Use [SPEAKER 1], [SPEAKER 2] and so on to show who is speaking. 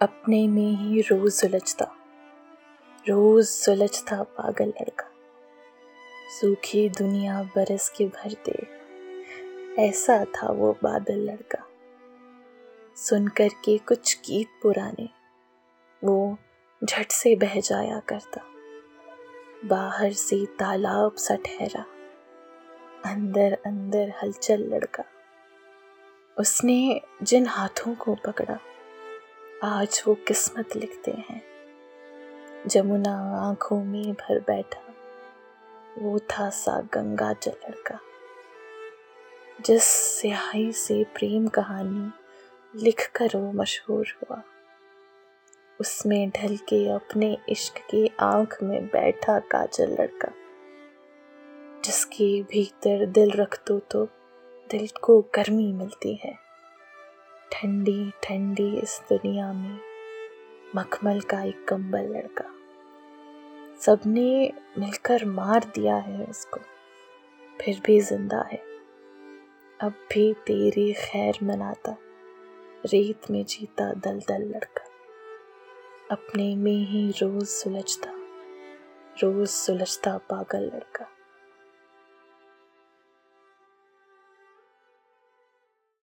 [SPEAKER 1] अपने में ही रोज सुलझता। रोज सुलझता पागल लड़का। सूखी दुनिया बरस के भर दे। ऐसा था वो बादल लड़का। सुन कर के कुछ गीत पुराने, वो झट से बह जाया करता। बाहर से तालाब सा ठहरा। अंदर अंदर हलचल लड़का। उसने जिन हाथों को पकड़ा आज वो किस्मत लिखते हैं। जमुना आँखों में भर बैठा। वो था सा गंगा जल लड़का। जिस स्याही से प्रेम कहानी लिख कर वो मशहूर हुआ। उसमें ढल के अपने इश्क की आँख में बैठा काजल लड़का। जिसके भीतर दिल रख दो तो दिल को गर्मी मिलती है। ठंडी ठंडी इस दुनिया में, मखमल का एक कंबल लड़का। सबने मिलकर मार दिया है उसको फिर भी ज़िंदा है। अब भी तेरी खैर मनाता, रेत में जीता दल दल लड़का। अपने में ही रोज सुलझता रोज सुलझता पागल लड़का।